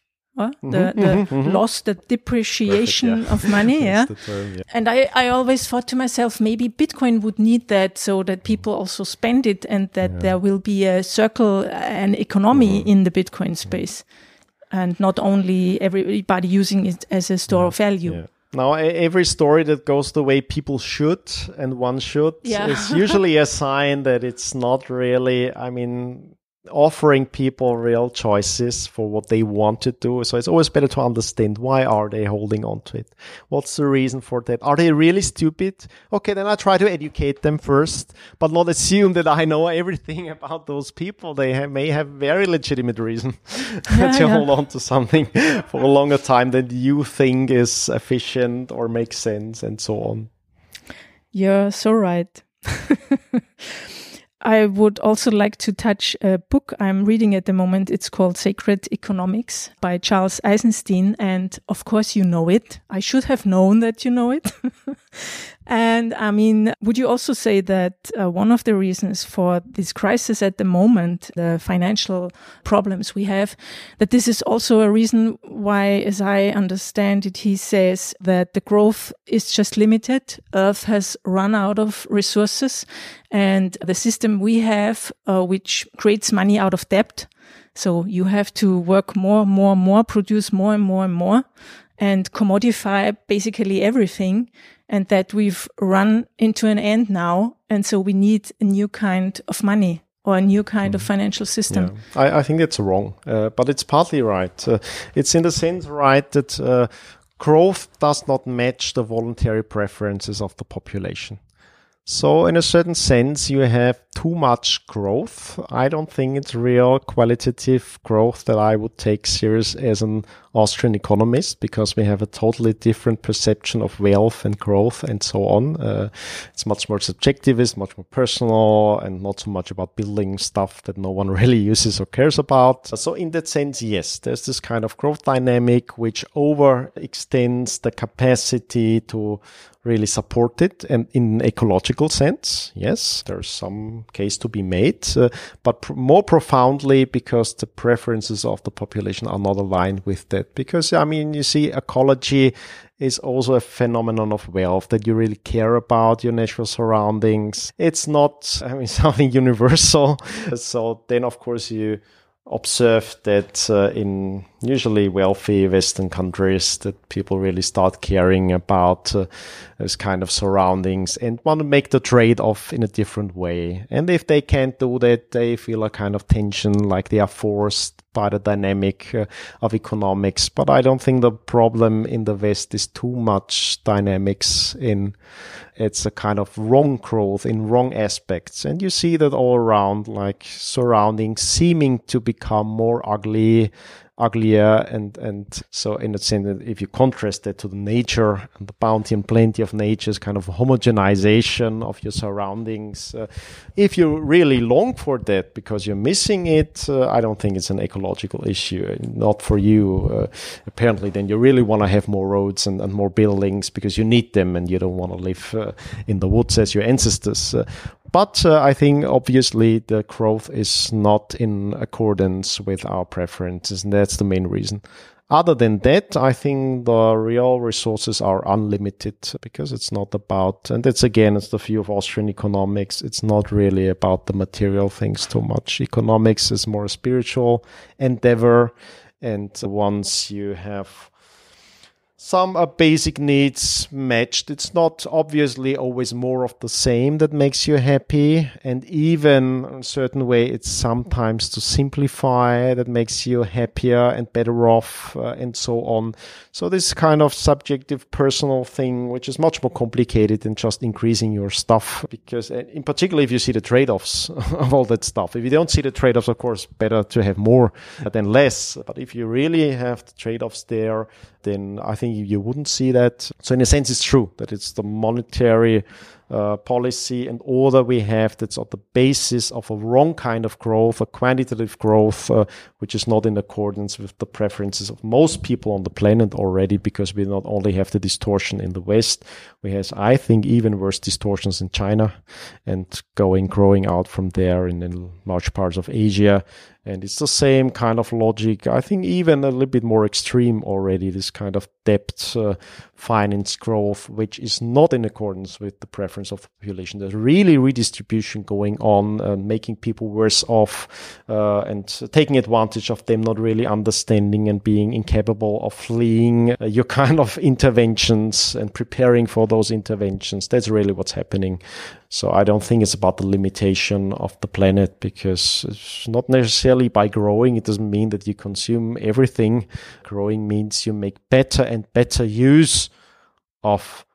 the, mm-hmm, the mm-hmm, mm-hmm. loss, the depreciation Perfect, yeah. of money. yeah. Term, yeah. And I, I always thought to myself, maybe Bitcoin would need that so that people also spend it and that yeah. there will be a circle, an economy mm-hmm. in the Bitcoin space and not only everybody using it as a store of value. Now, every story that goes the way people should and one should yeah. is usually a sign that it's not really, I mean, offering people real choices for what they want to do. So it's always better to understand why are they holding on to it? What's the reason for that? Are they really stupid? Okay, then I try to educate them first, but not assume that I know everything about those people. They have, may have very legitimate reason yeah, to yeah. hold on to something for a longer time than you think is efficient or makes sense and so on. You're so right. I would also like to touch a book I'm reading at the moment. It's called Sacred Economics by Charles Eisenstein. And of course, you know it. I should have known that you know it. And I mean, would you also say that uh, one of the reasons for this crisis at the moment, the financial problems we have, that this is also a reason why, as I understand it, he says that the growth is just limited. Earth has run out of resources and the system we have, uh, which creates money out of debt, So you have to work more, more, more, produce more and more and more and commodify basically everything. And that we've run into an end now. And so we need a new kind of money or a new kind mm. of financial system. Yeah. I, I, think it's wrong, uh, but it's partly right. Uh, it's in the sense right that uh, growth does not match the voluntary preferences of the population. So, in a certain sense, you have too much growth. I don't think it's real qualitative growth that I would take serious as an Austrian economists because we have a totally different perception of wealth and growth and so on. Uh, it's much more subjectivist, much more personal, and not so much about building stuff that no one really uses or cares about. So, in that sense, yes, there's this kind of growth dynamic which overextends the capacity to really support it and in an ecological sense yes there's some case to be made uh, but pr- more profoundly because the preferences of the population are not aligned with that because i mean you see ecology is also a phenomenon of wealth that you really care about your natural surroundings. It's not i mean something universal. So then of course you observe that uh, in usually wealthy Western countries that people really start caring about uh, those kind of surroundings and want to make the trade off in a different way. And if they can't do that, they feel a kind of tension, like they are forced by the dynamic uh, of economics. But I don't think the problem in the West is too much dynamics in it's a kind of wrong growth in wrong aspects. And you see that all around, like surroundings seeming to become more ugly, uglier and and so in a sense if you contrast that to the nature and the bounty and plenty of nature's kind of homogenization of your surroundings uh, if you really long for that because you're missing it uh, i don't think it's an ecological issue not for you uh, apparently. Then you really want to have more roads and, and more buildings because you need them and you don't want to live uh, in the woods as your ancestors uh, but uh, I think obviously the growth is not in accordance with our preferences, and that's the main reason. Other than that, I think the real resources are unlimited because it's not about, and it's again, it's the view of Austrian economics. It's not really about the material things too much. Economics is more a spiritual endeavor. And once you have some are basic needs matched. It's not obviously always more of the same that makes you happy. And even in a certain way, it's sometimes to simplify that makes you happier and better off uh, and so on. So this kind of subjective personal thing, which is much more complicated than just increasing your stuff. Because uh, in particular, if you see the trade-offs of all that stuff, if you don't see the trade-offs, of course, better to have more than less. But if you really have the trade-offs there, then I think you wouldn't see that. So in a sense, it's true that it's the monetary uh, policy and order we have that's on the basis of a wrong kind of growth, a quantitative growth, uh, which is not in accordance with the preferences of most people on the planet already, because we not only have the distortion in the West, we have, I think, even worse distortions in China and going, growing out from there in large parts of Asia. And it's the same kind of logic. I think even a little bit more extreme already, this kind of debt uh, finance growth, which is not in accordance with the preference of the population. There's really redistribution going on, uh, making people worse off uh, and taking advantage of them not really understanding and being incapable of fleeing uh, your kind of interventions and preparing for those interventions. That's really what's happening. So I don't think it's about the limitation of the planet because it's not necessarily by growing. It doesn't mean that you consume everything. Growing means you make better and better use of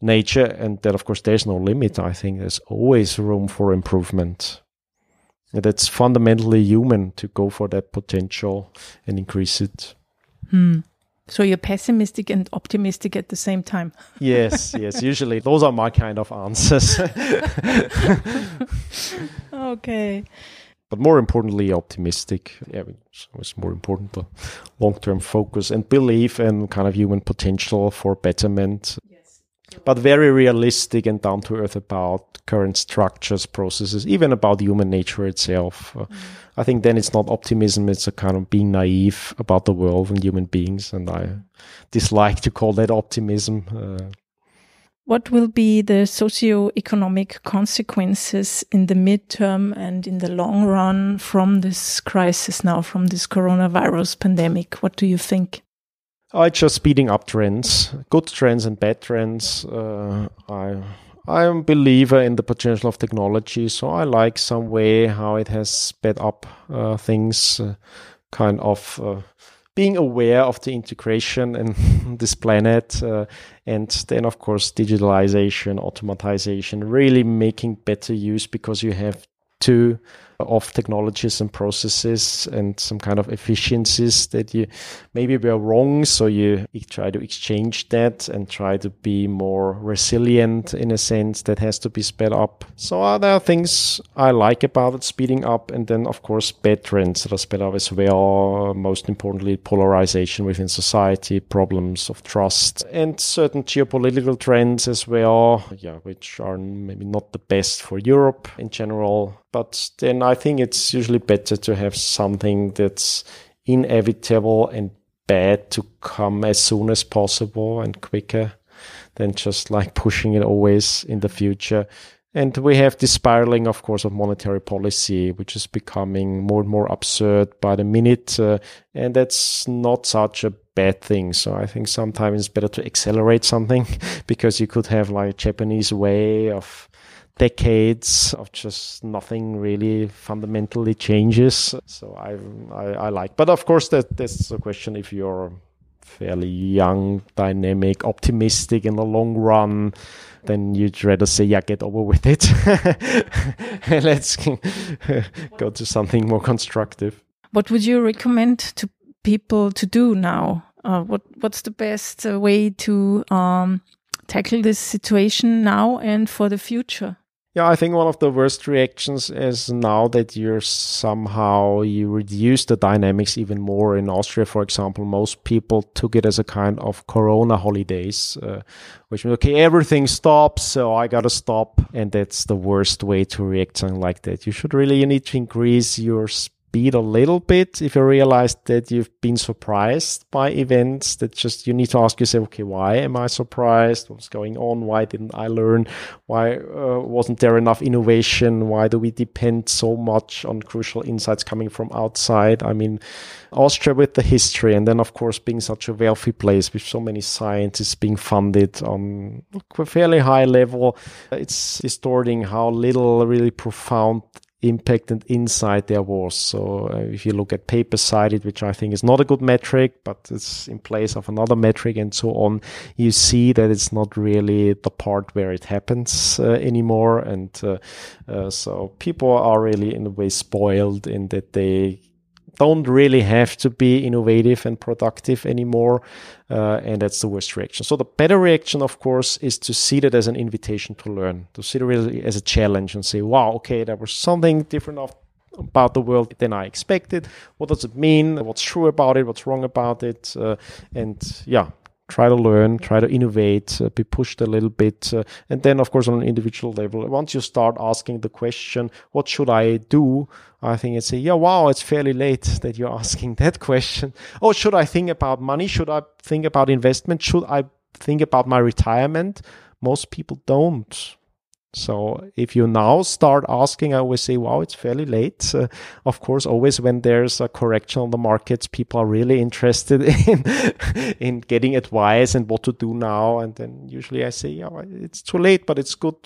nature. And that, of course, there's no limit. I think there's always room for improvement. And it's fundamentally human to go for that potential and increase it. Hmm. So you're pessimistic and optimistic at the same time. yes, yes. Usually those are my kind of answers. okay. But more importantly, optimistic. Yeah, it's more important the long term focus and belief and kind of human potential for betterment Yes. but very realistic and down to earth about current structures, processes, even about human nature itself. Uh, mm. I think then it's not optimism, it's a kind of being naive about the world and human beings. And I dislike to call that optimism. Uh, what will be the socio-economic consequences in the midterm and in the long run from this crisis now, from this coronavirus pandemic? What do you think? I just speeding up trends, good trends and bad trends. Uh, I I am a believer in the potential of technology, so I like some way how it has sped up uh, things, uh, kind of uh, being aware of the integration in this planet, uh, and then of course digitalization, automatization, really making better use because you have to of technologies and processes and some kind of efficiencies that you maybe were wrong. So you try to exchange that and try to be more resilient in a sense that has to be sped up. So uh, there are things I like about it speeding up. And then, of course, bad trends that are sped up as well. Most importantly, polarization within society, problems of trust, and certain geopolitical trends as well. Yeah, which are maybe not the best for Europe in general. But then think it's usually better to have something that's inevitable and bad to come as soon as possible and quicker than just like pushing it always in the future. And we have this spiraling, of course, of monetary policy, which is becoming more and more absurd by the minute. Uh, and that's not such a bad thing. So I think sometimes it's better to accelerate something because you could have like a Japanese way of decades of just nothing really fundamentally changes. So I, I, I like, but of course that that's a question if you're fairly young, dynamic, optimistic in the long run, then you'd rather say, yeah, get over with it. Let's go to something more constructive. What would you recommend to people to do now? Uh, what What's the best uh, way to um, tackle this situation now and for the future? Yeah, I think one of the worst reactions is now that you're somehow you reduce the dynamics even more. In Austria, for example, most people took it as a kind of Corona holidays, uh, which means okay, everything stops, so I gotta stop, and that's the worst way to react something like that. You should really you need to increase your speed a little bit if you realize that you've been surprised by events that just you need to ask yourself okay why am i surprised? What's going on? Why didn't i learn? Why uh, wasn't there enough innovation? Why do we depend so much on crucial insights coming from outside? I mean austria with the history and then of course being such a wealthy place with so many scientists being funded on a fairly high level it's distorting how little really profound impact and insight there was. So uh, if you look at paper cited, which I think is not a good metric, but it's in place of another metric and so on, you see that it's not really the part where it happens uh, anymore. And uh, uh so people are really in a way spoiled in that they don't really have to be innovative and productive anymore. Uh, and that's the worst reaction. So the better reaction, of course, is to see that as an invitation to learn, to see it really as a challenge and say, wow, okay, there was something different of, about the world than I expected. What does it mean? What's true about it? What's wrong about it? Uh, and yeah, try to learn, try to innovate, uh, be pushed a little bit. Uh, and then, of course, on an individual level, once you start asking the question, what should I do? I think it's say, yeah, wow, it's fairly late that you're asking that question. Oh, should I think about money? Should I think about investment? Should I think about my retirement? Most people don't. So if you now start asking, I always say, wow, it's fairly late. Uh, of course, always when there's a correction on the markets, people are really interested in, in getting advice and what to do now. And then usually I say, yeah, it's too late, but it's good,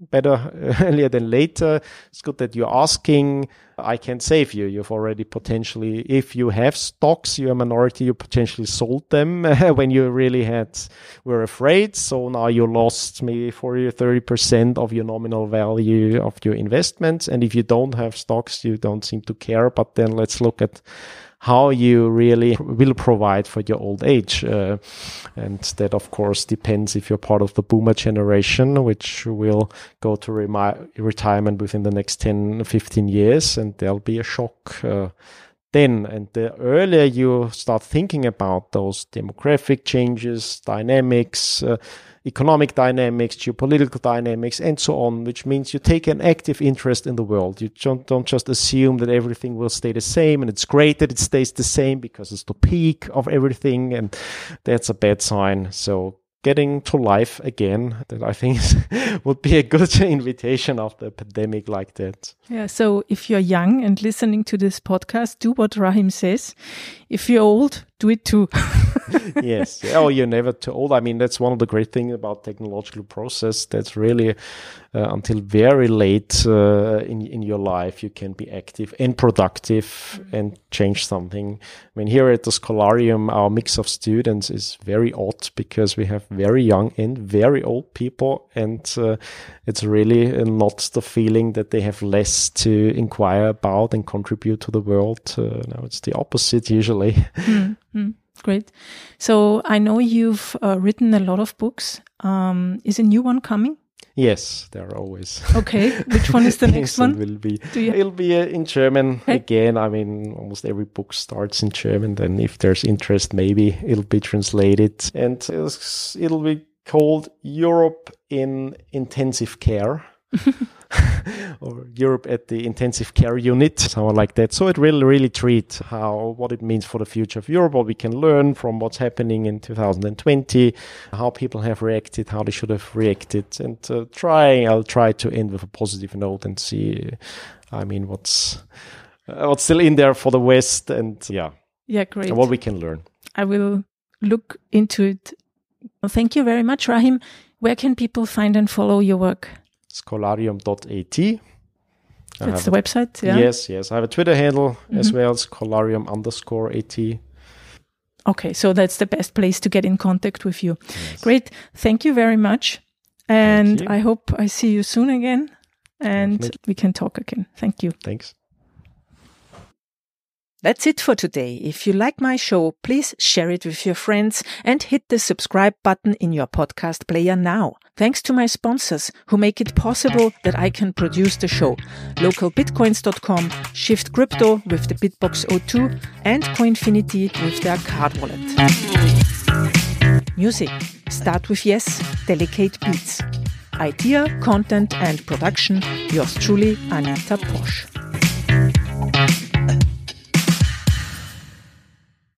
better earlier than later. It's good that you're asking. I can save you. You've already potentially, if you have stocks, you're a minority, you potentially sold them when you really had, were afraid. So now you lost maybe 40 or 30% of your nominal value of your investments. And if you don't have stocks, you don't seem to care. But then let's look at how you really will provide for your old age. Uh, and that, of course, depends if you're part of the boomer generation, which will go to retirement within the next 10, 15 years, and there'll be a shock. Uh, then and the earlier you start thinking about those demographic changes dynamics uh, economic dynamics, geopolitical dynamics, and so on, which means you take an active interest in the world. You don't, don't just assume that everything will stay the same, and it's great that it stays the same because it's the peak of everything, and that's a bad sign. So getting to life again. That I think would be a good invitation after a pandemic like that. Yeah. So if you're young and listening to this podcast, do what Rahim says. If you're old, do it too. yes. Oh, you're never too old. I mean, that's one of the great things about technological process. That's really uh, until very late uh, in in your life you can be active and productive mm-hmm. and change something. I mean, here at the Scholarium, our mix of students is very odd because we have very young and very old people, and uh, it's really not the feeling that they have less to inquire about and contribute to the world. Uh, no, it's the opposite usually. Mm-hmm. Great. So I know you've uh, written a lot of books. Um, is a new one coming? Yes, there are always. Okay, which one is the next one? Will be. It'll be uh, in German okay. again. I mean, almost every book starts in German. Then, if there's interest, maybe it'll be translated, and it'll be called Europe in Intensive Care. or Europe at the intensive care unit, something like that. So it will really treat how what it means for the future of Europe, what we can learn from what's happening in 2020, how people have reacted, how they should have reacted, and uh, try. I'll try to end with a positive note and see. I mean, what's uh, what's still in there for the West, and yeah, yeah, great. And what we can learn. I will look into it. Thank you very much, Rahim. Where can people find and follow your work? scholarium.at. That's the website, yeah? Yes, yes. I have a Twitter handle mm-hmm. as well, scholarium underscore at. Okay, so that's the best place to get in contact with you. Yes. Great. Thank you very much. And I hope I see you soon again and Definitely. we can talk again. Thank you. Thanks. That's it for today. If you like my show, please share it with your friends and hit the subscribe button in your podcast player now. Thanks to my sponsors who make it possible that I can produce the show. Localbitcoins.com, Shift Crypto with the BitBox02 and Coinfinity with their card wallet. Music. Start with Yes, Delicate Beats. Idea, content and production. Yours truly, Anita Posch.